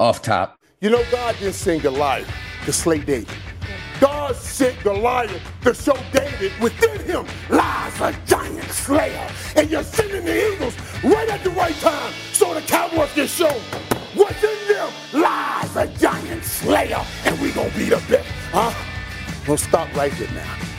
off top. You know, God didn't send Goliath to slay David. God sent Goliath to show David within him lies a giant slayer. And you're sending the Eagles right at the right time so the Cowboys can show what's in them lies a giant slayer. And we gonna beat bit. Huh? We'll stop right here now.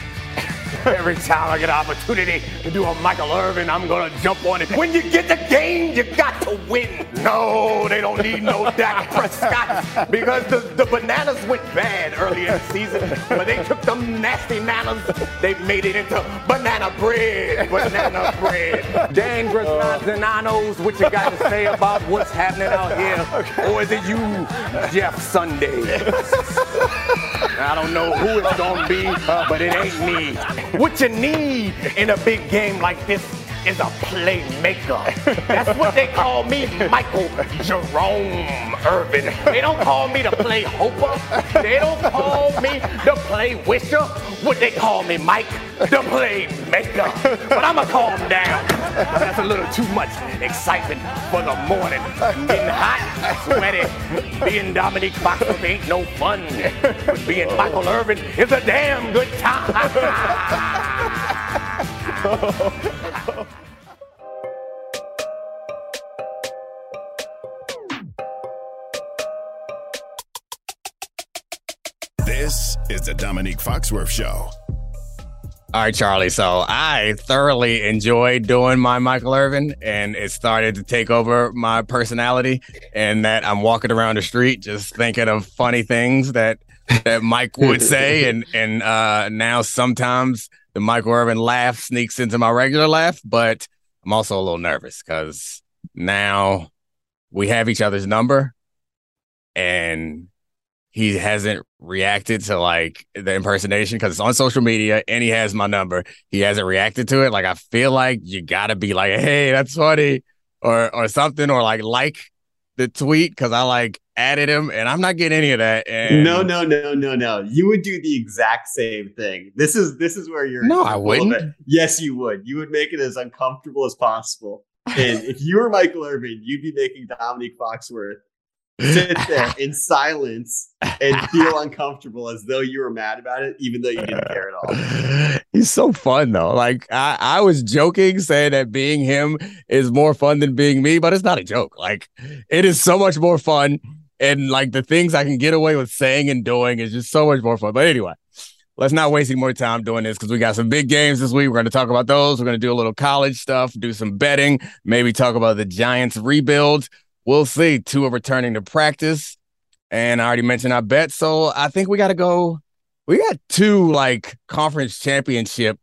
Every time I get an opportunity to do a Michael Irvin, I'm gonna jump on it. When you get the game, you got to win. No, they don't need no Dak Prescott because the, the bananas went bad early in the season, but they took them nasty manners, they made it into banana bread. Banana bread. Dan Graziano's, what you got to say about what's happening out here? Okay. Or is it you, Jeff Sunday? I don't know who it's gonna be, but it ain't me. What you need in a big game like this is a playmaker. That's what they call me, Michael Jerome Irvin. They don't call me to play Hoper. They don't call me to play Wisher. What they call me, Mike, the playmaker. But I'ma calm down. That's a little too much excitement for the morning. Getting hot, sweaty. Being Dominique Foxworth ain't no fun. But being Michael Irvin is a damn good time. is the Dominique Foxworth Show. All right, Charlie. So I thoroughly enjoyed doing my Michael Irvin, and it started to take over my personality. And that I'm walking around the street just thinking of funny things that that Mike would say, and and uh, now sometimes the Michael Irvin laugh sneaks into my regular laugh, but I'm also a little nervous because now we have each other's number, and he hasn't reacted to like the impersonation because it's on social media and he has my number. He hasn't reacted to it. Like I feel like you gotta be like, hey, that's funny, or or something, or like like the tweet because I like added him and I'm not getting any of that. And no, no, no, no, no. You would do the exact same thing. This is this is where you're. No, I wouldn't. Yes, you would. You would make it as uncomfortable as possible. And if you were Michael Irvin, you'd be making Dominique Foxworth sit there in silence and feel uncomfortable as though you were mad about it, even though you didn't care at all. He's so fun though. Like I, I was joking saying that being him is more fun than being me, but it's not a joke. Like it is so much more fun. And like the things I can get away with saying and doing is just so much more fun. But anyway, let's not wasting more time doing this because we got some big games this week. We're going to talk about those. We're going to do a little college stuff, do some betting, maybe talk about the Giants rebuild we'll see. Tua returning to practice. And I already mentioned our bet. So I think we got to go. We got two like conference championship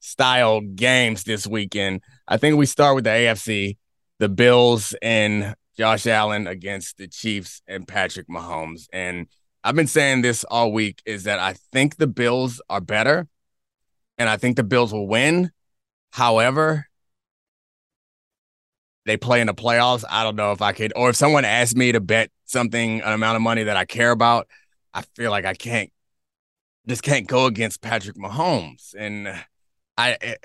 style games this weekend. I think we start with the AFC, the Bills and Josh Allen against the Chiefs and Patrick Mahomes. And I've been saying this all week is that I think the Bills are better and I think the Bills will win. However, they play in the playoffs, I don't know if I could, or if someone asked me to bet something, an amount of money that I care about, I feel like I can't, just can't go against Patrick Mahomes. And I, it,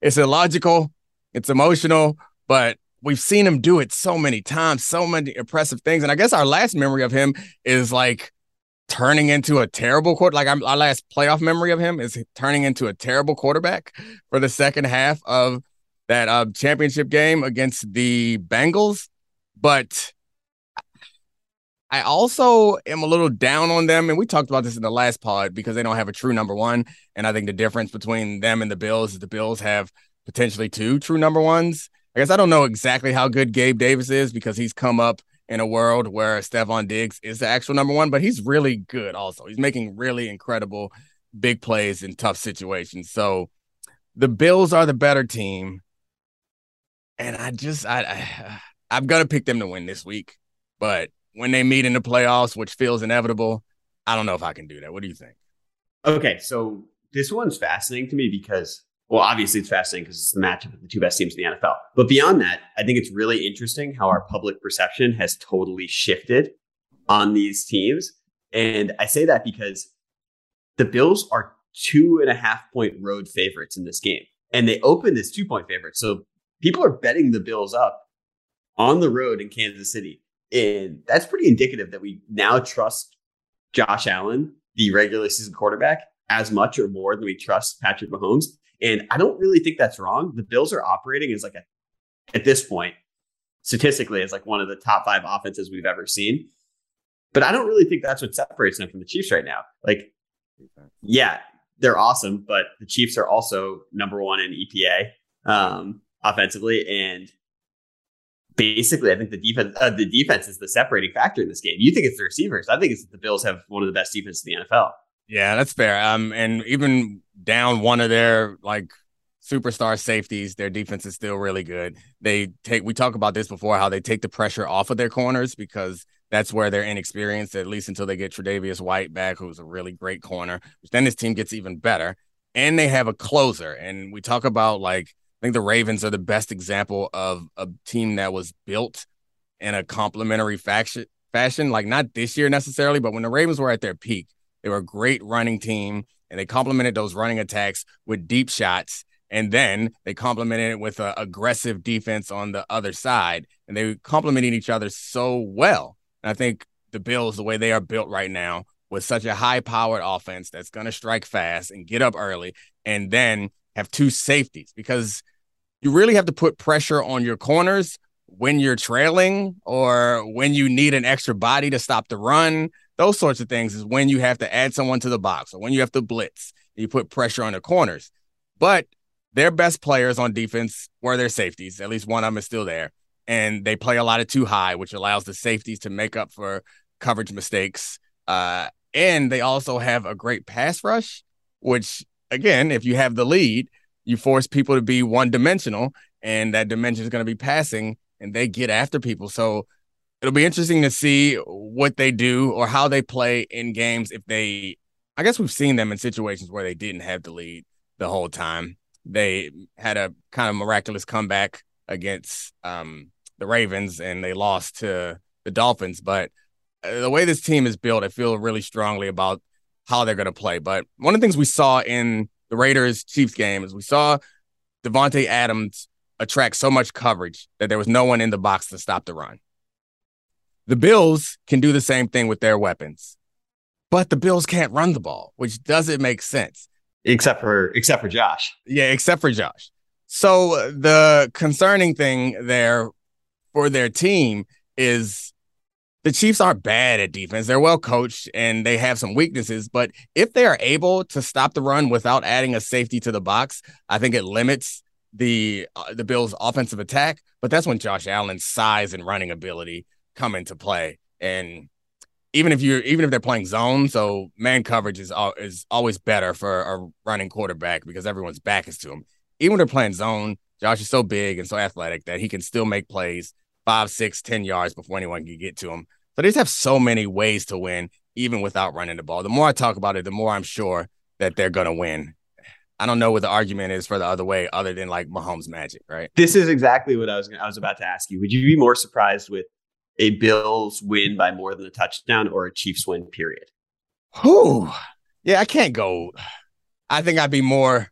it's illogical, it's emotional, but we've seen him do it so many times, so many impressive things. And I guess our last memory of him is like turning into a terrible quarter. Like our last playoff memory of him is turning into a terrible quarterback for the second half of that uh, championship game against the Bengals, but I also am a little down on them. And we talked about this in the last pod because they don't have a true number one. And I think the difference between them and the Bills is the Bills have potentially two true number ones. I guess I don't know exactly how good Gabe Davis is because he's come up in a world where Stefon Diggs is the actual number one, but he's really good also. He's making really incredible big plays in tough situations. So the Bills are the better team and I just I, I I'm gonna pick them to win this week, but when they meet in the playoffs, which feels inevitable, I don't know if I can do that. What do you think? Okay, so this one's fascinating to me because, well, obviously it's fascinating because it's the matchup of the two best teams in the NFL. But beyond that, I think it's really interesting how our public perception has totally shifted on these teams. And I say that because the Bills are two and a half point road favorites in this game. And they opened as two point favorites. So people are betting the Bills up on the road in Kansas City. And that's pretty indicative that we now trust Josh Allen, the regular season quarterback, as much or more than we trust Patrick Mahomes. And I don't really think that's wrong. The Bills are operating as like a, at this point, statistically, as like one of the top five offenses we've ever seen. But I don't really think that's what separates them from the Chiefs right now. Like, yeah, they're awesome, but the Chiefs are also number one in EPA um, offensively, and basically, I think the defense uh, the defense is the separating factor in this game. You think it's the receivers? I think it's the Bills have one of the best defenses in the NFL. Yeah, that's fair. Um, and even down one of their like superstar safeties, their defense is still really good. They take we talked about this before how they take the pressure off of their corners because that's where they're inexperienced, at least until they get Tre'Davious White back, who's a really great corner, which then this team gets even better. And they have a closer. And we talk about like I think the Ravens are the best example of a team that was built in a complementary faction fashion, like not this year necessarily, but when the Ravens were at their peak, they were a great running team and they complemented those running attacks with deep shots. And then they complemented it with an aggressive defense on the other side. And they complemented each other so well. And I think the Bills, the way they are built right now, with such a high powered offense that's going to strike fast and get up early, and then have two safeties because you really have to put pressure on your corners when you're trailing or when you need an extra body to stop the run. Those sorts of things is when you have to add someone to the box or when you have to blitz. You put pressure on the corners. But their best players on defense were their safeties. At least one of them is still there. And they play a lot of too high, which allows the safeties to make up for coverage mistakes. Uh, and they also have a great pass rush, which again, if you have the lead, you force people to be one dimensional, and that dimension is going to be passing, and they get after people. So it'll be interesting to see what they do or how they play in games if they. I guess we've seen them in situations where they didn't have the lead the whole time. They had a kind of miraculous comeback against um, the Ravens, and they lost to the Dolphins. But uh, the way this team is built, I feel really strongly about how they're going to play. But one of the things we saw in the Raiders Chiefs game is we saw Davante Adams attract so much coverage that there was no one in the box to stop the run. The Bills can do the same thing with their weapons, but the Bills can't run the ball, which doesn't make sense. Except for except for Josh. Yeah, except for Josh. So uh, the concerning thing there for their team is the Chiefs aren't bad at defense. They're well coached and they have some weaknesses. But if they are able to stop the run without adding a safety to the box, I think it limits the uh, the Bills' offensive attack. But that's when Josh Allen's size and running ability come into play. And even if you're even if they're playing zone, so man coverage is is always better for a running quarterback because everyone's back is to him. Even when they're playing zone, Josh is so big and so athletic that he can still make plays five, six, ten yards before anyone can get to him. So they just have so many ways to win, even without running the ball. The more I talk about it, the more I'm sure that they're gonna win. I don't know what the argument is for the other way, other than like Mahomes magic, right? This is exactly what I was gonna, I was about to ask you. Would you be more surprised with a Bills win by more than a touchdown or a Chiefs win? Period. Whew. Yeah, I can't go. I think I'd be more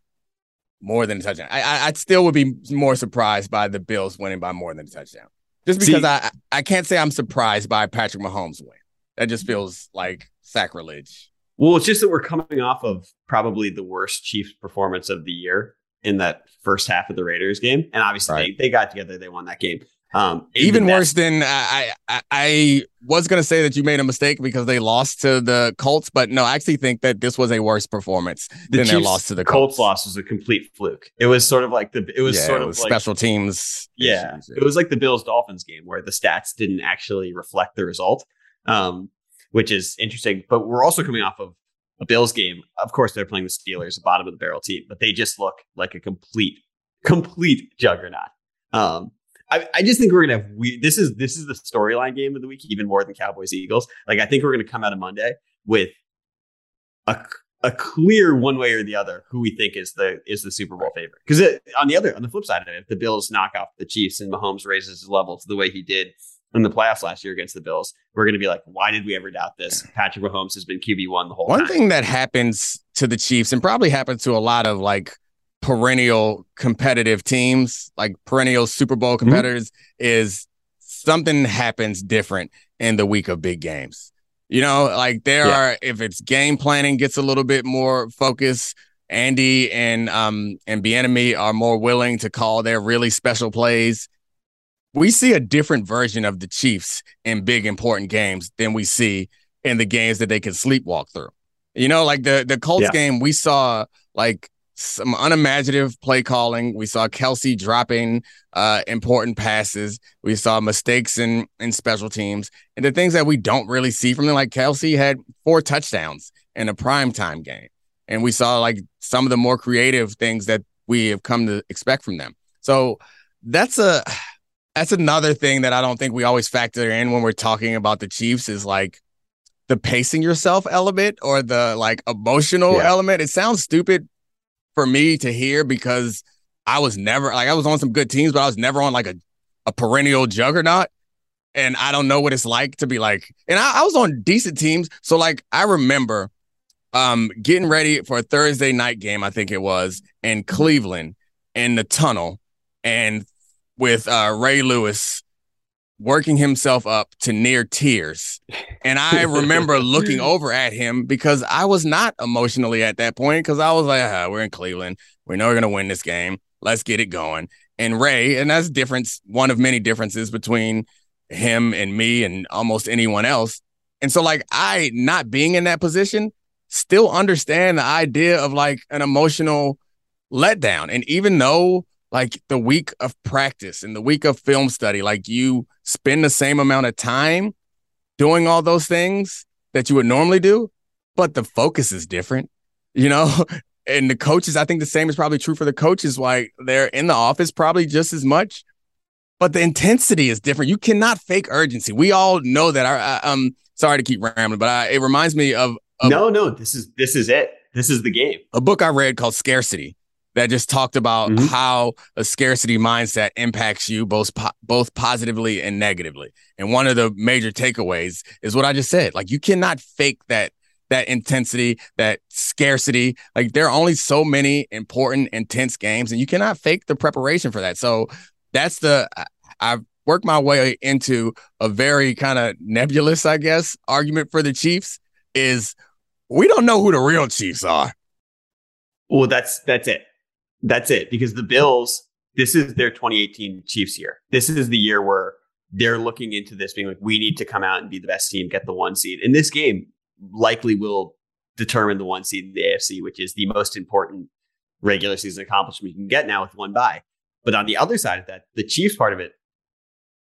more than a touchdown. I, I, I still would be more surprised by the Bills winning by more than a touchdown. Just because See, I I can't say I'm surprised by Patrick Mahomes' win. That just feels like sacrilege. Well, it's just that we're coming off of probably the worst Chiefs performance of the year in that first half of the Raiders game, and obviously right. they, they got together, they won that game. Um, Even worse than I, I, I was going to say that you made a mistake because they lost to the Colts, but no, I actually think that this was a worse performance the than Chiefs, their loss to the Colts. Colts loss was a complete fluke. It was sort of like the it was yeah, sort it was of like, special teams. Yeah, issues. it was like the Bills Dolphins game where the stats didn't actually reflect the result, um, which is interesting. But we're also coming off of a Bills game. Of course, they're playing the Steelers, the bottom of the barrel team, but they just look like a complete, complete juggernaut. Um, I, I just think we're gonna have we this is this is the storyline game of the week even more than Cowboys Eagles. Like I think we're gonna come out of Monday with a a clear one way or the other who we think is the is the Super Bowl favorite. Because on the other on the flip side of it, if the Bills knock off the Chiefs and Mahomes raises his level to the way he did in the playoffs last year against the Bills, we're going to be like, why did we ever doubt this? Patrick Mahomes has been QB one the whole one time. thing that happens to the Chiefs and probably happens to a lot of like perennial competitive teams, like perennial Super Bowl mm-hmm. competitors, mm-hmm. is something happens different in the week of big games. You know, like there yeah. are if it's game planning gets a little bit more focus. Andy and um and Bieniemy are more willing to call their really special plays. We see a different version of the Chiefs in big important games than we see in the games that they can sleepwalk through. You know, like the the Colts yeah. game, we saw like some unimaginative play calling. We saw Kelce dropping uh, important passes. We saw mistakes in in special teams and the things that we don't really see from them. Like Kelce had four touchdowns in a primetime game, and we saw like some of the more creative things that we have come to expect from them. So that's a that's another thing that I don't think we always factor in when we're talking about the Chiefs is like the pacing yourself element or the like emotional yeah. element. It sounds stupid for me to hear because I was never like I was on some good teams, but I was never on like a, a perennial juggernaut. And I don't know what it's like to be like, and I, I was on decent teams. So like I remember um getting ready for a Thursday night game, I think it was, in Cleveland in the tunnel and with uh Ray Lewis working himself up to near tears. And I remember looking over at him because I was not emotionally at that point because I was like, ah, we're in Cleveland. We know we're going to win this game. Let's get it going. And Ray, and that's difference, one of many differences between him and me and almost anyone else. And so, like, I not being in that position, still understand the idea of like an emotional letdown. And even though like the week of practice and the week of film study, like you spend the same amount of time doing all those things that you would normally do, but the focus is different, you know? and the coaches, I think the same is probably true for the coaches. Why they're in the office probably just as much, but the intensity is different. You cannot fake urgency. We all know that. I, um, sorry to keep rambling, but I, it reminds me of, of no, no. This is this is it. This is the game. A book I read called Scarcity that just talked about mm-hmm. how a scarcity mindset impacts you both po- both positively and negatively. And one of the major takeaways is what I just said. Like you cannot fake that that intensity, that scarcity. Like there are only so many important intense games and you cannot fake the preparation for that. So that's the I've worked my way into a very kind of nebulous, I guess, argument for the Chiefs is we don't know who the real Chiefs are. Well, that's that's it that's it because the Bills, this is their 2018 Chiefs year. This is the year where they're looking into this being like, we need to come out and be the best team, get the one seed. And this game likely will determine the one seed in the AFC, which is the most important regular season accomplishment you can get now with one bye. But on the other side of that, the Chiefs part of it,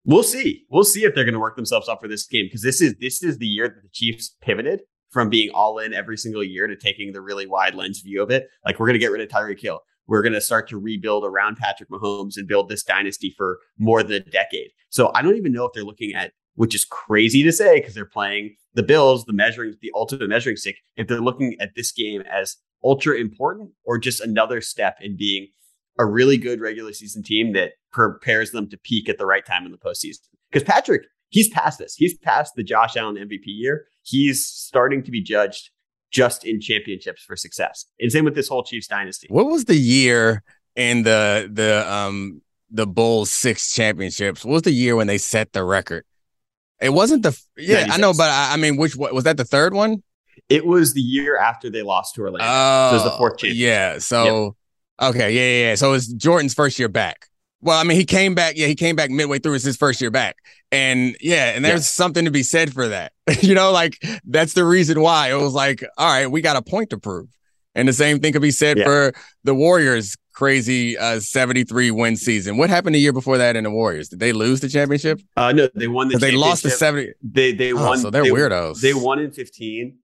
we'll see. We'll see if they're going to work themselves up for this game because this is this is the year that the Chiefs pivoted from being all in every single year to taking the really wide lens view of it. Like we're going to get rid of Tyreek Hill we're going to start to rebuild around Patrick Mahomes and build this dynasty for more than a decade. So I don't even know if they're looking at, which is crazy to say because they're playing the Bills, the measuring, the ultimate measuring stick. If they're looking at this game as ultra important or just another step in being a really good regular season team that prepares them to peak at the right time in the postseason. Because Patrick, he's past this. He's past the Josh Allen MVP year. He's starting to be judged just in championships for success. And same with this whole Chiefs dynasty. What was the year in the the um the Bulls six championships? What was the year when they set the record? It wasn't the yeah 96. I know, but I, I mean, which was that the third one? It was the year after they lost to Orlando. Oh, so it was the fourth championship. Yeah. So yep. okay, yeah, yeah, yeah. So it's Jordan's first year back. Well, I mean, he came back. Yeah, he came back midway through. It's his first year back, and yeah, and there's yeah. something to be said for that. you know, like that's the reason why it was like, all right, we got a point to prove, and the same thing could be said yeah. for the Warriors' crazy uh, 73 win season. What happened the year before that in the Warriors? Did they lose the championship? Uh, no, they won the. They lost the 70. They they oh, won. So they're they, weirdos. They won in 15.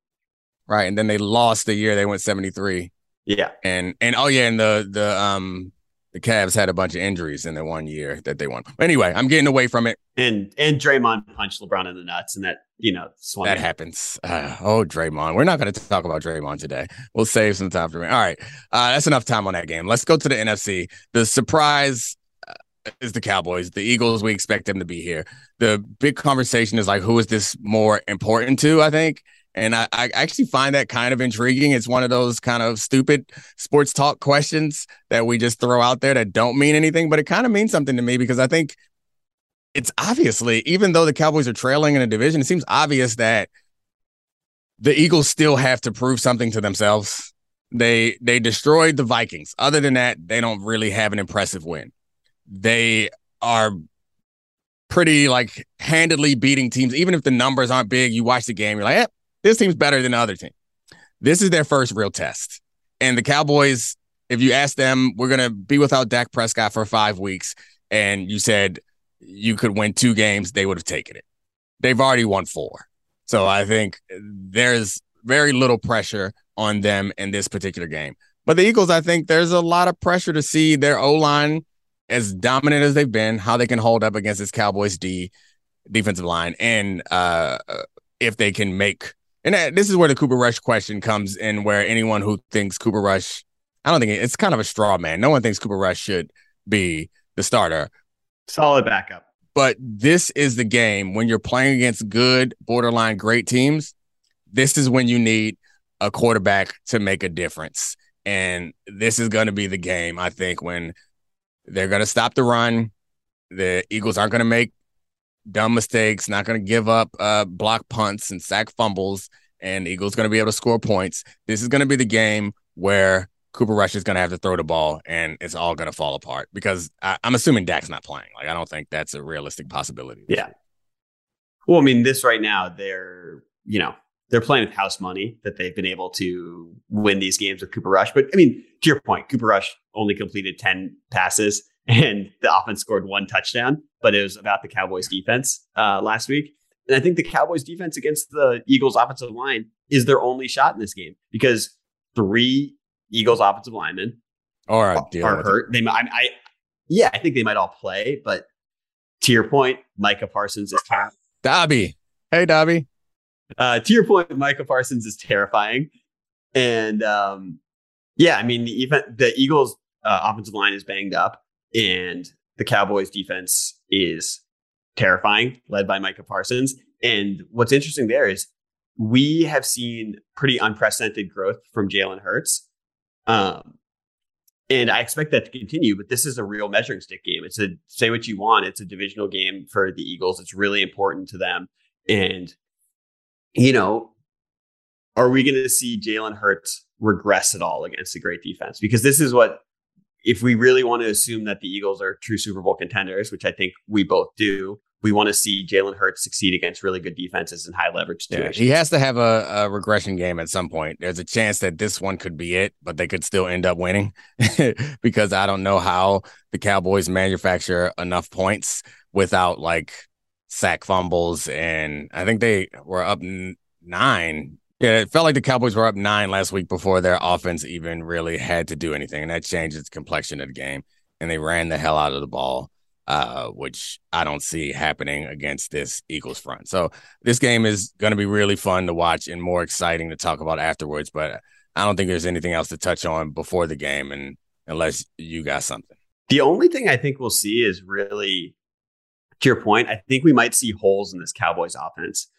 Right, and then they lost the year they went 73. Yeah, and and oh yeah, and the the um the Cavs had a bunch of injuries in the one year that they won. Anyway, I'm getting away from it. And and Draymond punched LeBron in the nuts, and that you know that happens. Uh, oh, Draymond. We're not going to talk about Draymond today. We'll save some time for me. All right, uh, that's enough time on that game. Let's go to the NFC. The surprise uh, is the Cowboys. The Eagles. We expect them to be here. The big conversation is like, who is this more important to? I think and I, I, actually find that kind of intriguing. It's one of those kind of stupid sports talk questions that we just throw out there that don't mean anything, but it kind of means something to me because I think it's obviously, even though the Cowboys are trailing in a division, it seems obvious that the Eagles still have to prove something to themselves. They they destroyed the Vikings. Other than that, they don't really have an impressive win. They are pretty like handedly beating teams. Even if the numbers aren't big, you watch the game, you're like, eh, this team's better than the other team. This is their first real test. And the Cowboys, if you ask them, we're gonna be without Dak Prescott for five weeks, and you said you could win two games, they would have taken it. They've already won four. So I think there's very little pressure on them in this particular game. But the Eagles, I think there's a lot of pressure to see their O line as dominant as they've been, how they can hold up against this Cowboys D defensive line, and uh, if they can make. And this is where the Cooper Rush question comes in, where anyone who thinks Cooper Rush, I don't think it's kind of a straw man. No one thinks Cooper Rush should be the starter. Solid backup. But this is the game when you're playing against good, borderline great teams. This is when you need a quarterback to make a difference. And this is going to be the game, I think, when they're going to stop the run. The Eagles aren't going to make dumb mistakes, not going to give up uh, block punts and sack fumbles, and Eagles going to be able to score points. This is going to be the game where Cooper Rush is going to have to throw the ball, and it's all going to fall apart because I, am assuming Dak's not playing. Like I don't think that's a realistic possibility. Yeah. Well, I mean, this right now, they're you know they're playing with house money that they've been able to win these games with Cooper Rush. But I mean, to your point, Cooper Rush only completed 10 passes and the offense scored one touchdown, but it was about the Cowboys defense uh, last week. And I think the Cowboys defense against the Eagles offensive line is their only shot in this game because three Eagles offensive linemen are, are hurt. It. They I, I, yeah, I think they might all play, but to your point, Micah Parsons is Dobby. Hey, Dobby. Uh, to your point, Micah Parsons is terrifying, and um, yeah, I mean the event, the Eagles' uh, offensive line is banged up, and the Cowboys' defense is terrifying, led by Micah Parsons. And what's interesting there is we have seen pretty unprecedented growth from Jalen Hurts. Um, and I expect that to continue, but this is a real measuring stick game. It's a say what you want. It's a divisional game for the Eagles. It's really important to them. And you know, are we going to see Jalen Hurts regress at all against a great defense? Because this is what, if we really want to assume that the Eagles are true Super Bowl contenders, which I think we both do, we want to see Jalen Hurts succeed against really good defenses and high leverage situations. Yeah, he has to have a, a, regression game at some point. There's a chance that this one could be it, but they could still end up winning because I don't know how the Cowboys manufacture enough points without like sack fumbles, and I think they were up nine. Yeah, it felt like the Cowboys were up nine last week before their offense even really had to do anything, and that changed its complexion of the game. And they ran the hell out of the ball, uh, which I don't see happening against this Eagles front. So this game is going to be really fun to watch and more exciting to talk about afterwards. But I don't think there's anything else to touch on before the game, and unless you got something. The only thing I think we'll see is really to your point, I think we might see holes in this Cowboys offense.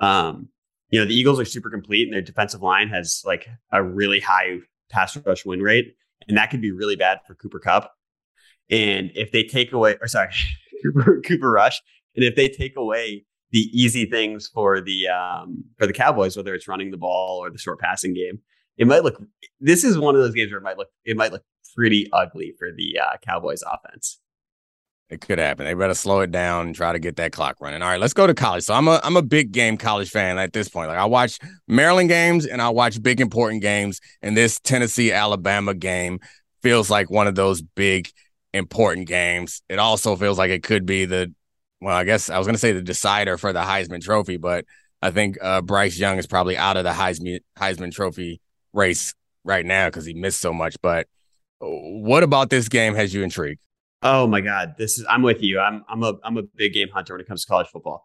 Um, you know, the Eagles are super complete and their defensive line has like a really high pass rush win rate, and that could be really bad for Cooper Kupp. And if they take away, or sorry, Cooper, Cooper Rush, and if they take away the easy things for the um, for the Cowboys, whether it's running the ball or the short passing game, it might look. This is one of those games where it might look it might look pretty ugly for the uh, Cowboys offense. It could happen. They better slow it down and try to get that clock running. All right, let's go to college. So I'm a I'm a big game college fan at this point. Like I watch Maryland games and I watch big important games, and this Tennessee Alabama game feels like one of those big important games. It also feels like it could be the well, I guess I was going to say the decider for the Heisman Trophy, but I think uh, Bryce Young is probably out of the Heisman Heisman Trophy race right now because he missed so much. But uh, what about this game has you intrigued? Oh my God, this is I'm with you. I'm I'm a I'm a big game hunter when it comes to college football.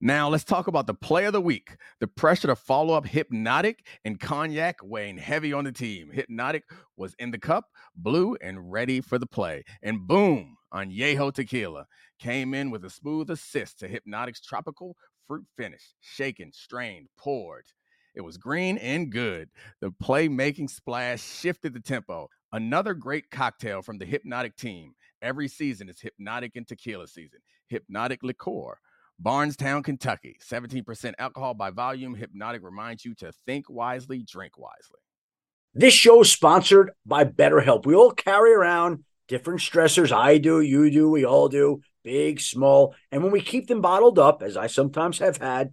Now let's talk about the play of the week. The pressure to follow up Hypnotic and Cognac weighing heavy on the team. Hypnotic was in the cup, blue, and ready for the play. And boom, Añejo Tequila came in with a smooth assist to Hypnotic's tropical fruit finish. Shaken, strained, poured. It was green and good. The playmaking splash shifted the tempo. Another great cocktail from the Hypnotic team. Every season is Hypnotic and Tequila season. Hypnotic Liqueur. Bardstown, Kentucky. 17% alcohol by volume. Hypnotic reminds you to think wisely, drink wisely. This show is sponsored by BetterHelp. We all carry around different stressors. I do, you do, we all do, big, small. And when we keep them bottled up, as I sometimes have had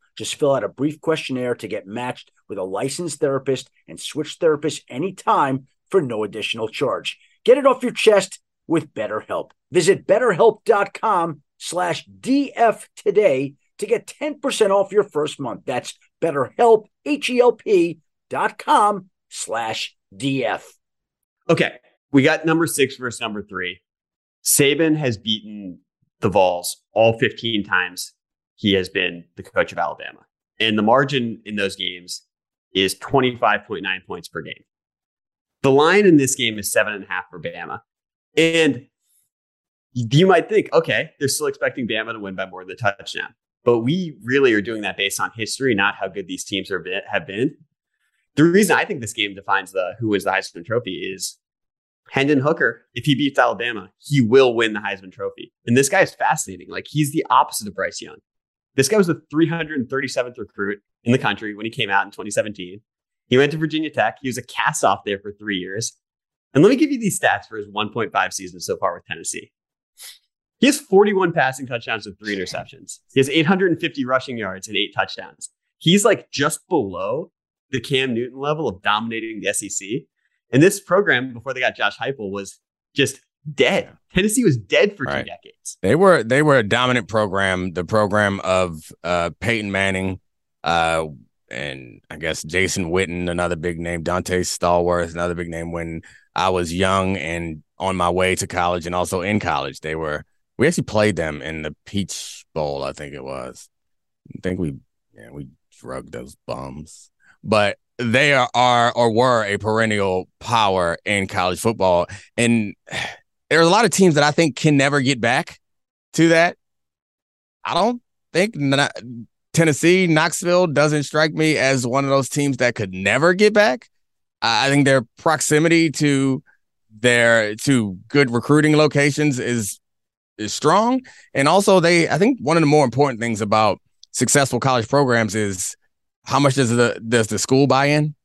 Just fill out a brief questionnaire to get matched with a licensed therapist and switch therapists anytime for no additional charge. Get it off your chest with BetterHelp. Visit betterhelp.com slash DF today to get 10% off your first month. That's betterhelp, H-E-L-P dot com slash DF. Okay. We got number six versus number three. Saban has beaten the Vols all 15 times he has been the coach of Alabama. And the margin in those games is 25.9 points per game. The line in this game is seven and a half for Bama. And you might think, okay, they're still expecting Bama to win by more than a touchdown. But we really are doing that based on history, not how good these teams are, have been. The reason I think this game defines the who wins the Heisman Trophy is Hendon Hooker. If he beats Alabama, he will win the Heisman Trophy. And this guy is fascinating. Like he's the opposite of Bryce Young. This guy was the 337th recruit in the country when he came out in 2017. He went to Virginia Tech. He was a cast off there for three years. And let me give you these stats for his 1.5 seasons so far with Tennessee. He has 41 passing touchdowns and three interceptions. He has 850 rushing yards and eight touchdowns. He's like just below the Cam Newton level of dominating the SEC. And this program, before they got Josh Heupel, was just dead. Tennessee was dead for right. two decades. They were they were a dominant program, the program of uh, Peyton Manning, uh, and I guess Jason Witten, another big name, Dante Stallworth, another big name. When I was young and on my way to college, and also in college, they were we actually played them in the Peach Bowl, I think it was. I think we yeah, we drugged those bums. But they are, are or were a perennial power in college football. And there are a lot of teams that I think can never get back to that. I don't think not, Tennessee, Knoxville doesn't strike me as one of those teams that could never get back. I think their proximity to their to good recruiting locations is is strong. And also they I think one of the more important things about successful college programs is how much does the does the school buy in?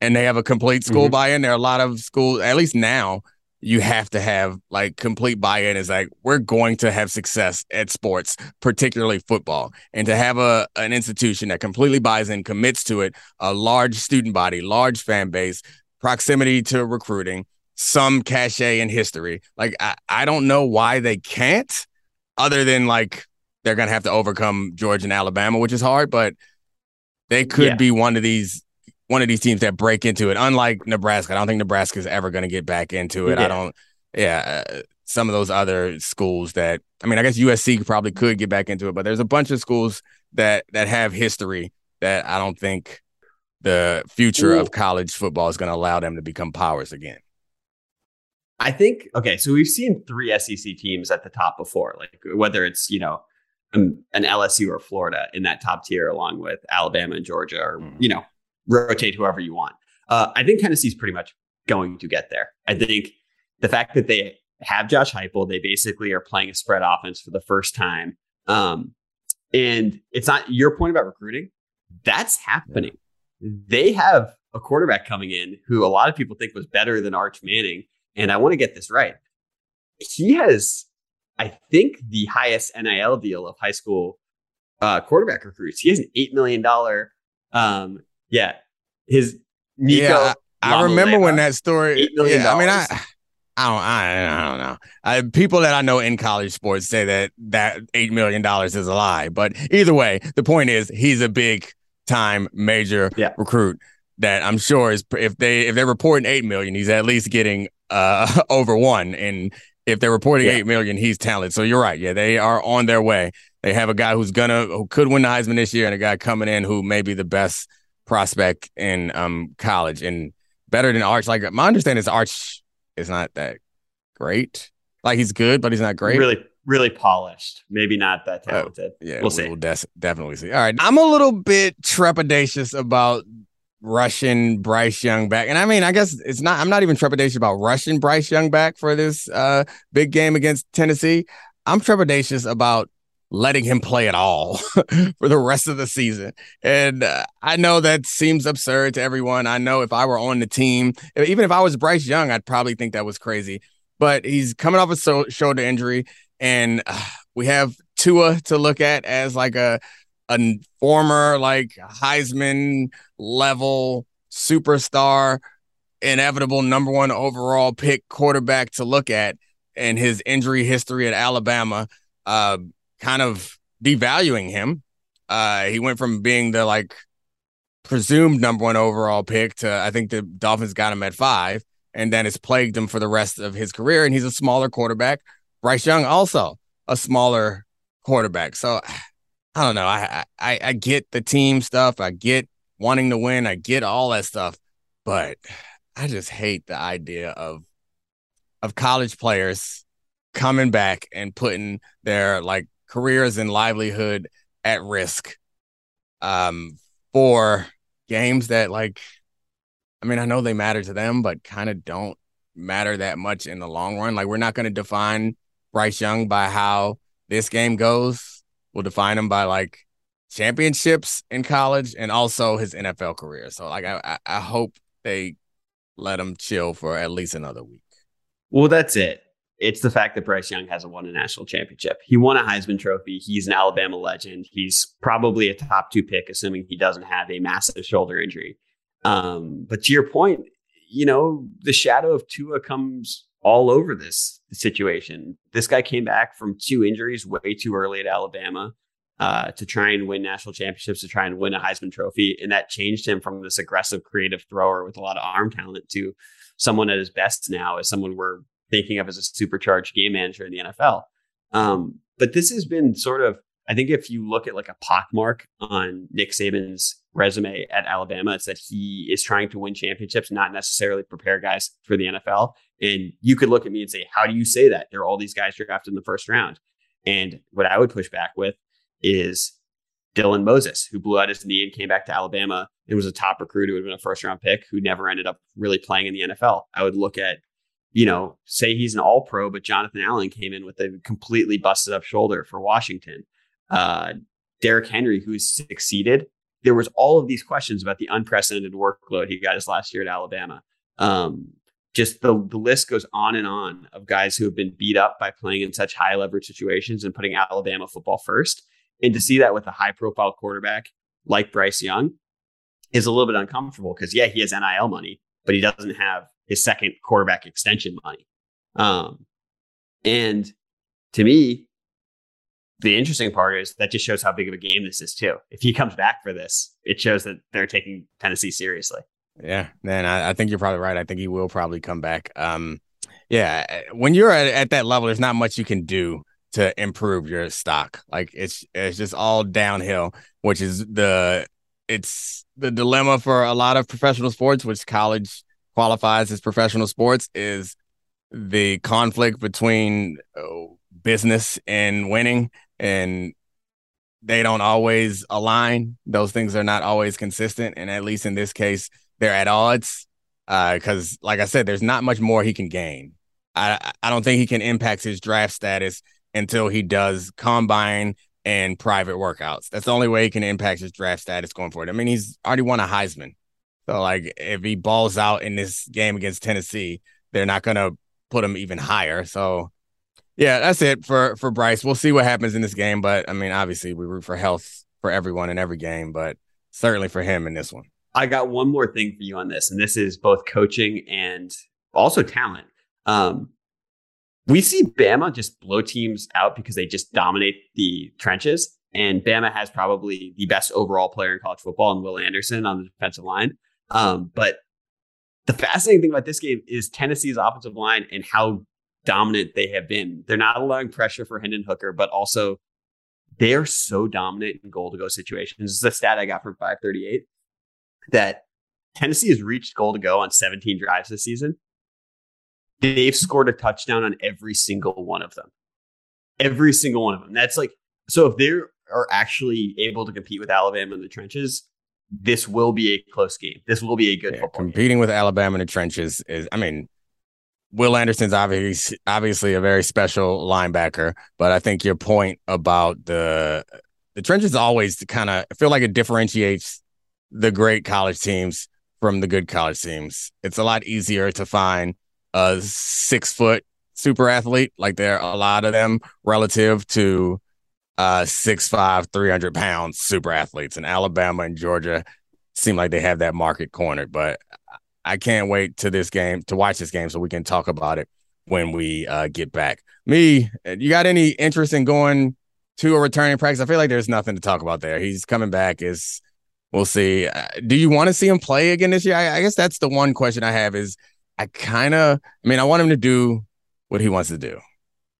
And they have a complete school mm-hmm. buy in. There are a lot of schools, at least now, you have to have like complete buy-in is like we're going to have success at sports particularly football and to have a an institution that completely buys in commits to it a large student body large fan base proximity to recruiting some cachet in history. Like I, I don't know why they can't, other than like they're gonna have to overcome Georgia and Alabama, which is hard, but they could yeah. be one of these one of these teams that break into it. Unlike Nebraska, I don't think Nebraska is ever gonna get back into it. Yeah. I don't. Yeah, uh, some of those other schools that I mean, I guess USC probably could get back into it, but there's a bunch of schools that that have history that I don't think the future Ooh. of college football is going to allow them to become powers again. I think okay, so we've seen three SEC teams at the top before, like whether it's you know an, an LSU or Florida in that top tier, along with Alabama and Georgia, or mm. you know rotate whoever you want. Uh, I think Tennessee's pretty much going to get there. I think the fact that they have Josh Heupel, they basically are playing a spread offense for the first time, um, and it's not your point about recruiting. That's happening. Yeah. They have a quarterback coming in who a lot of people think was better than Arch Manning and I want to get this right. He has, I think, the highest NIL deal of high school uh, quarterback recruits. He has an eight million dollar. Um, yeah, his Nico. Yeah, I, I remember when that story. Yeah, I mean, I. I don't, I, I don't know. I, people that I know in college sports say that that eight million dollars is a lie. But either way, the point is he's a big time major yeah. recruit. that I'm sure is if they if they're reporting eight million, he's at least getting uh over one. And if they're reporting Yeah. eight million, he's talented. So you're right. Yeah, they are on their way. They have a guy who's gonna who could win the Heisman this year, and a guy coming in who may be the best prospect in um college and better than Arch. Like my understanding is Arch is not that great. Like he's good, but he's not great. Really, really polished. Maybe not that Oh, talented. Yeah, We'll see. We'll des- definitely see. All right, I'm a little bit trepidatious about rushing Bryce Young back, and I mean, I guess it's not. I'm not even trepidatious about rushing Bryce Young back for this uh, big game against Tennessee. I'm trepidatious about letting him play at all for the rest of the season. And uh, I know that seems absurd to everyone. I know if I were on the team, even if I was Bryce Young, I'd probably think that was crazy. But he's coming off a so- shoulder injury, and uh, we have Tua to look at as like a a former like Heisman level superstar, inevitable number one overall pick quarterback to look at, and his injury history at Alabama, uh, kind of devaluing him. Uh, he went from being the like presumed number one overall pick to I think the Dolphins got him at five, and then it's plagued him for the rest of his career. And he's a smaller quarterback. Bryce Young also a smaller quarterback. So I don't know. I I I get the team stuff. I get wanting to win. I get all that stuff, but I just hate the idea of of college players coming back and putting their like careers and livelihood at risk um for games that like I mean I know they matter to them but kind of don't matter that much in the long run. Like we're not going to define Bryce Young by how this game goes. We'll define him by like championships in college and also his NFL career. So like I I, I hope they let him chill for at least another week. Well, that's it. It's the fact that Bryce Young hasn't won a national championship. He won a Heisman Trophy. He's an Alabama legend. He's probably a top two pick, assuming he doesn't have a massive shoulder injury. Um, but to your point, you know, the shadow of Tua comes all over this situation. This guy came back from two injuries way too early at Alabama uh, to try and win national championships, to try and win a Heisman Trophy. And that changed him from this aggressive, creative thrower with a lot of arm talent to someone at his best now as someone we're thinking of as a supercharged game manager in the NFL. Um, but this has been sort of, I think if you look at like a pockmark on Nick Saban's resume at Alabama, it's that he is trying to win championships, not necessarily prepare guys for the NFL. And you could look at me and say, how do you say that? There are all these guys drafted in the first round. And what I would push back with is Dylan Moses, who blew out his knee and came back to Alabama and was a top recruit who would have been a first round pick who never ended up really playing in the NFL. I would look at, you know, say he's an all pro, but Jonathan Allen came in with a completely busted up shoulder for Washington. Uh, Derrick Henry, who's succeeded. There was all of these questions about the unprecedented workload he got his last year at Alabama. Um, just the, the list goes on and on of guys who have been beat up by playing in such high leverage situations and putting Alabama football first. And to see that with a high profile quarterback like Bryce Young is a little bit uncomfortable because, yeah, he has NIL money, but he doesn't have his second quarterback extension money. Um, and to me, the interesting part is that just shows how big of a game this is, too. If he comes back for this, it shows that they're taking Tennessee seriously. Yeah, man, I, I think you're probably right. I think he will probably come back. Um, yeah, when you're at, at that level, there's not much you can do to improve your stock. Like it's it's just all downhill, which is the it's the dilemma for a lot of professional sports, which college qualifies as professional sports, is the conflict between uh, business and winning, and they don't always align. Those things are not always consistent, and at least in this case, they're at odds. Because, like I said, there's not much more he can gain. I I don't think he can impact his draft status until he does combine and private workouts. That's the only way he can impact his draft status going forward. I mean, he's already won a Heisman. So like if he balls out in this game against Tennessee, they're not gonna put him even higher. So yeah, that's it for for Bryce. We'll see what happens in this game. But I mean, obviously we root for health for everyone in every game, but certainly for him in this one. I got one more thing for you on this, and this is both coaching and also talent. Um, we see Bama just blow teams out because they just dominate the trenches. And Bama has probably the best overall player in college football, and Will Anderson on the defensive line. Um, but the fascinating thing about this game is Tennessee's offensive line and how dominant they have been. They're not allowing pressure for Hendon Hooker, but also they are so dominant in goal to go situations. This is a stat I got from 538 that Tennessee has reached goal to go on 17 drives this season. They've scored a touchdown on every single one of them. Every single one of them. That's like, so if they are actually able to compete with Alabama in the trenches, this will be a close game. This will be a good Yeah, football game. competing with Alabama in the trenches is, I mean, Will Anderson's obviously obviously a very special linebacker, but I think your point about the the trenches always kind of feel like it differentiates the great college teams from the good college teams. It's a lot easier to find a six foot super athlete, like there are a lot of them, relative to uh six five, 300 pounds super athletes. And Alabama and Georgia seem like they have that market cornered, but I can't wait to this game to watch this game so we can talk about it when we uh, get back. Me, you got any interest in going to a returning practice? I feel like there's nothing to talk about there. He's coming back. Is we'll see. Uh, do you want to see him play again this year? I, I guess that's the one question I have. Is I kind of, I mean, I want him to do what he wants to do,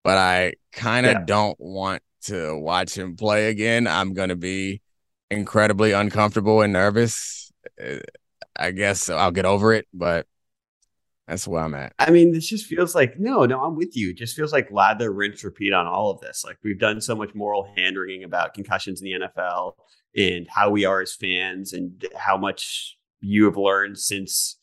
but I kind of Yeah. don't want to watch him play again. I'm going to be incredibly uncomfortable and nervous. Uh, I guess I'll get over it, but that's where I'm at. I mean, this just feels like no, no, I'm with you. It just feels like lather, rinse, repeat on all of this. Like we've done so much moral hand wringing about concussions in the NFL and how we are as fans and how much you have learned since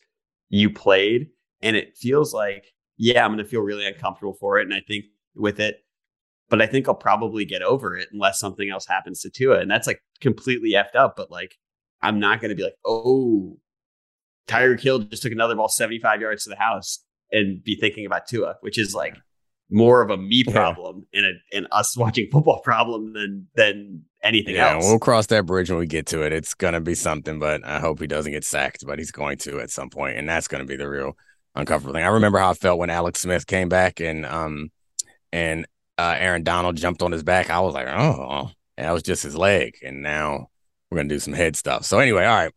you played. And it feels like, yeah, I'm going to feel really uncomfortable for it. And I think with it, but I think I'll probably get over it unless something else happens to Tua. And that's like completely effed up. But like, I'm not going to be like, oh, Tyreek Hill just took another ball 75 yards to the house and be thinking about Tua, which is like more of a me Yeah. problem and a and us watching football problem than than anything Yeah, else. we'll cross that bridge when we get to it. It's gonna be something, but I hope he doesn't get sacked. But he's going to at some point, and that's gonna be the real uncomfortable thing. I remember how I felt when Alex Smith came back and um and uh, Aaron Donald jumped on his back. I was like, oh, and that was just his leg, and now we're gonna do some head stuff. So anyway, all right.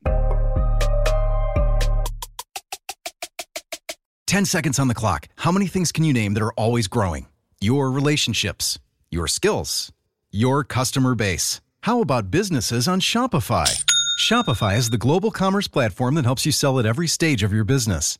10 seconds on the clock. How many things can you name that are always growing? Your relationships, your skills, your customer base. How about businesses on Shopify? Shopify is the global commerce platform that helps you sell at every stage of your business.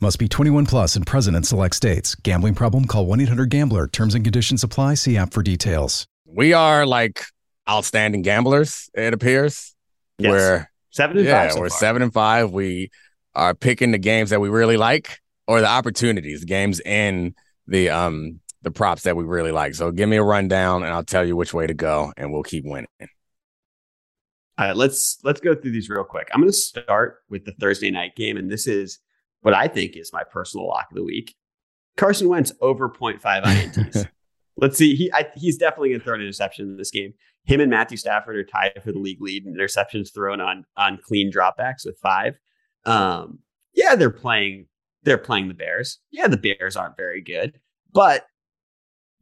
Must be 21 plus and present in select states. Gambling problem? Call 1 800 Gambler. Terms and conditions apply. See app for details. We are like outstanding gamblers. It appears. Yes. Where Seven and yeah, five. so we're far. seven and five. We are picking the games that we really like, or the opportunities, the games in the um the props that we really like. So give me a rundown, and I'll tell you which way to go, and we'll keep winning. All right, let's let's go through these real quick. I'm going to start with the Thursday night game, and this is what I think is my personal lock of the week. Carson Wentz over 0.5 INTs. let's see. He I, he's definitely going to throw an interception in this game. Him and Matthew Stafford are tied for the league lead in interceptions thrown on on clean dropbacks with five. Um, yeah, they're playing they're playing the Bears. Yeah, the Bears aren't very good, but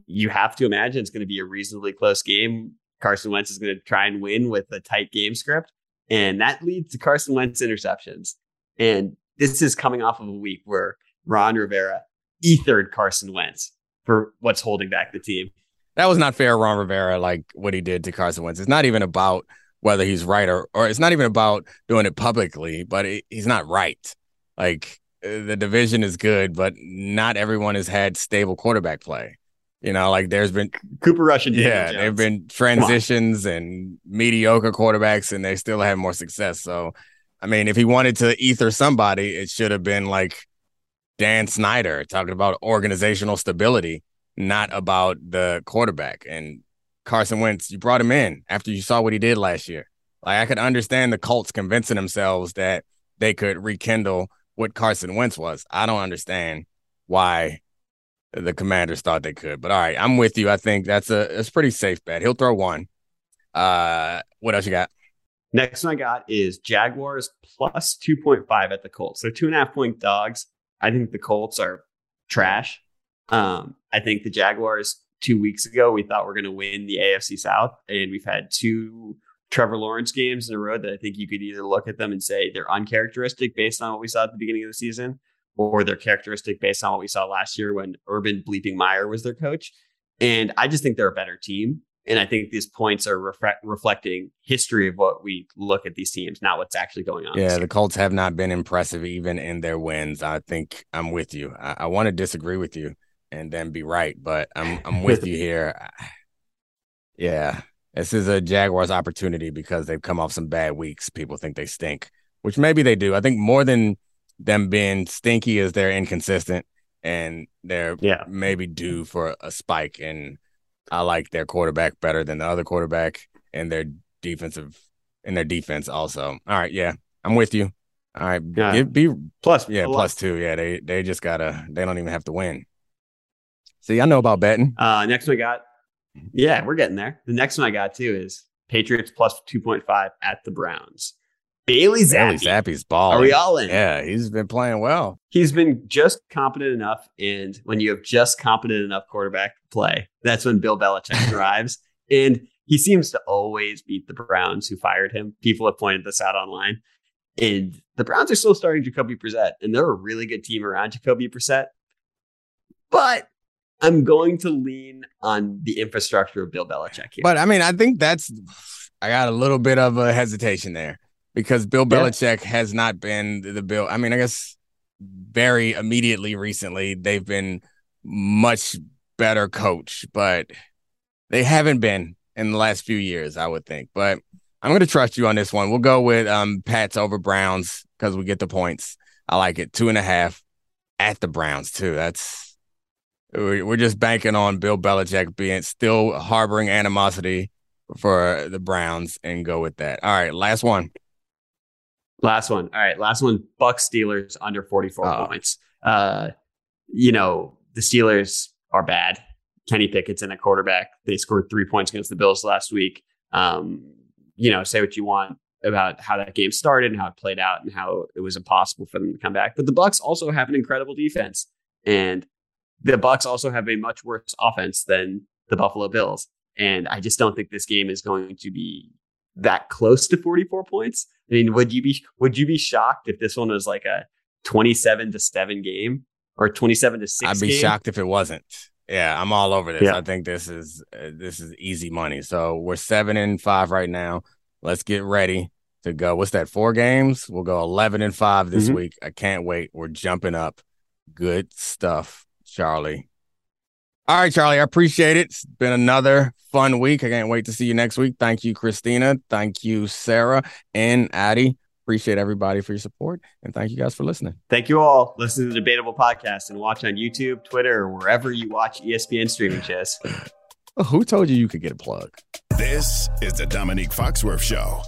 you have to imagine it's going to be a reasonably close game. Carson Wentz is going to try and win with a tight game script, and that leads to Carson Wentz interceptions. And this is coming off of a week where Ron Rivera ethered Carson Wentz for what's holding back the team. That was not fair, Ron Rivera, like what he did to Carson Wentz. It's not even about whether he's right or, or it's not even about doing it publicly, but it, he's not right. Like uh, the division is good, but not everyone has had stable quarterback play. You know, like there's been Cooper Rush and yeah, Jones. there've been transitions and mediocre quarterbacks, and they still have more success. So, I mean, if he wanted to ether somebody, it should have been like Dan Snyder talking about organizational stability, not about the quarterback. And Carson Wentz, you brought him in after you saw what he did last year. Like I could understand the Colts convincing themselves that they could rekindle what Carson Wentz was. I don't understand why the commanders thought they could. But all right, I'm with you. I think that's a it's pretty safe bet. He'll throw one. Uh what else you got? Next one I got is Jaguars plus 2.5 at the Colts. So two and a half point dogs. I think the Colts are trash. Um, I think the Jaguars two weeks ago, we thought we are going to win the AFC South, and we've had two Trevor Lawrence games in a row that I think you could either look at them and say they're uncharacteristic based on what we saw at the beginning of the season, or they're characteristic based on what we saw last year when Urban Bleeping Meyer was their coach. And I just think they're a better team. And I think these points are refre- reflecting history of what we look at these teams, not what's actually going on. Yeah, the Colts have not been impressive even in their wins. I think I'm with you. I, I want to disagree with you and then be right, but I'm I'm with you here. Yeah, this is a Jaguars opportunity because they've come off some bad weeks. People think they stink, which maybe they do. I think more than them being stinky is they're inconsistent and they're yeah. maybe due for a spike. And I like their quarterback better than the other quarterback and their defensive and their defense also. All right, yeah, I'm with you. All right, Yeah. Give- be Plus, yeah plus. two. Yeah, they they just gotta they don't even have to win. See, I know about betting. Uh, next one I got, yeah, we're getting there. The next one I got too is Patriots plus 2.5 at the Browns. Bailey Bailey Zappe. Zappe's balling. Are we all in? Yeah, he's been playing well. He's been just competent enough. And when you have just competent enough quarterback play, that's when Bill Belichick arrives. And he seems to always beat the Browns who fired him. People have pointed this out online. And the Browns are still starting Jacoby Brissett, and they're a really good team around Jacoby Brissett. But I'm going to lean on the infrastructure of Bill Belichick here. But I mean, I think that's I got a little bit of a hesitation there because Bill Yeah. Belichick has not been the Bill. I mean, I guess very immediately recently they've been much better coach, but they haven't been in the last few years, I would think. But I'm going to trust you on this one. We'll go with um Pats over Browns because we get the points. I like it. Two and a half at the Browns too. That's we're just banking on Bill Belichick being still harboring animosity for the Browns and go with that. All right, last one. Last one. All right. Last one. Bucks Steelers under 44 Oh. points. Uh, you know, the Steelers are bad. Kenny Pickett's in a quarterback. They scored three points against the Bills last week. Um, you know, say what you want about how that game started and how it played out and how it was impossible for them to come back. But the Bucks also have an incredible defense. And the Bucks also have a much worse offense than the Buffalo Bills. And I just don't think this game is going to be that close to 44 points. I mean, would you be would you be shocked if this one was like a 27 to 7 game or 27 to 6 I'd be game? shocked if it wasn't. Yeah, I'm all over this. Yeah. I think this is uh, this is easy money. So we're seven and five right now. Let's get ready to go. What's that? Four games. We'll go eleven and five this Mhm. week. I can't wait. We're jumping up. Good stuff, Charlie. All right, Charlie. I appreciate it. It's been another fun week. I can't wait to see you next week. Thank you, Christina. Thank you, Sarah and Addie. Appreciate everybody for your support, and thank you guys for listening. Thank you all. Listen to the Debatable Podcast and watch on YouTube, Twitter, or wherever you watch ESPN streaming shows. Who told you you could get a plug? This is the Dominique Foxworth Show.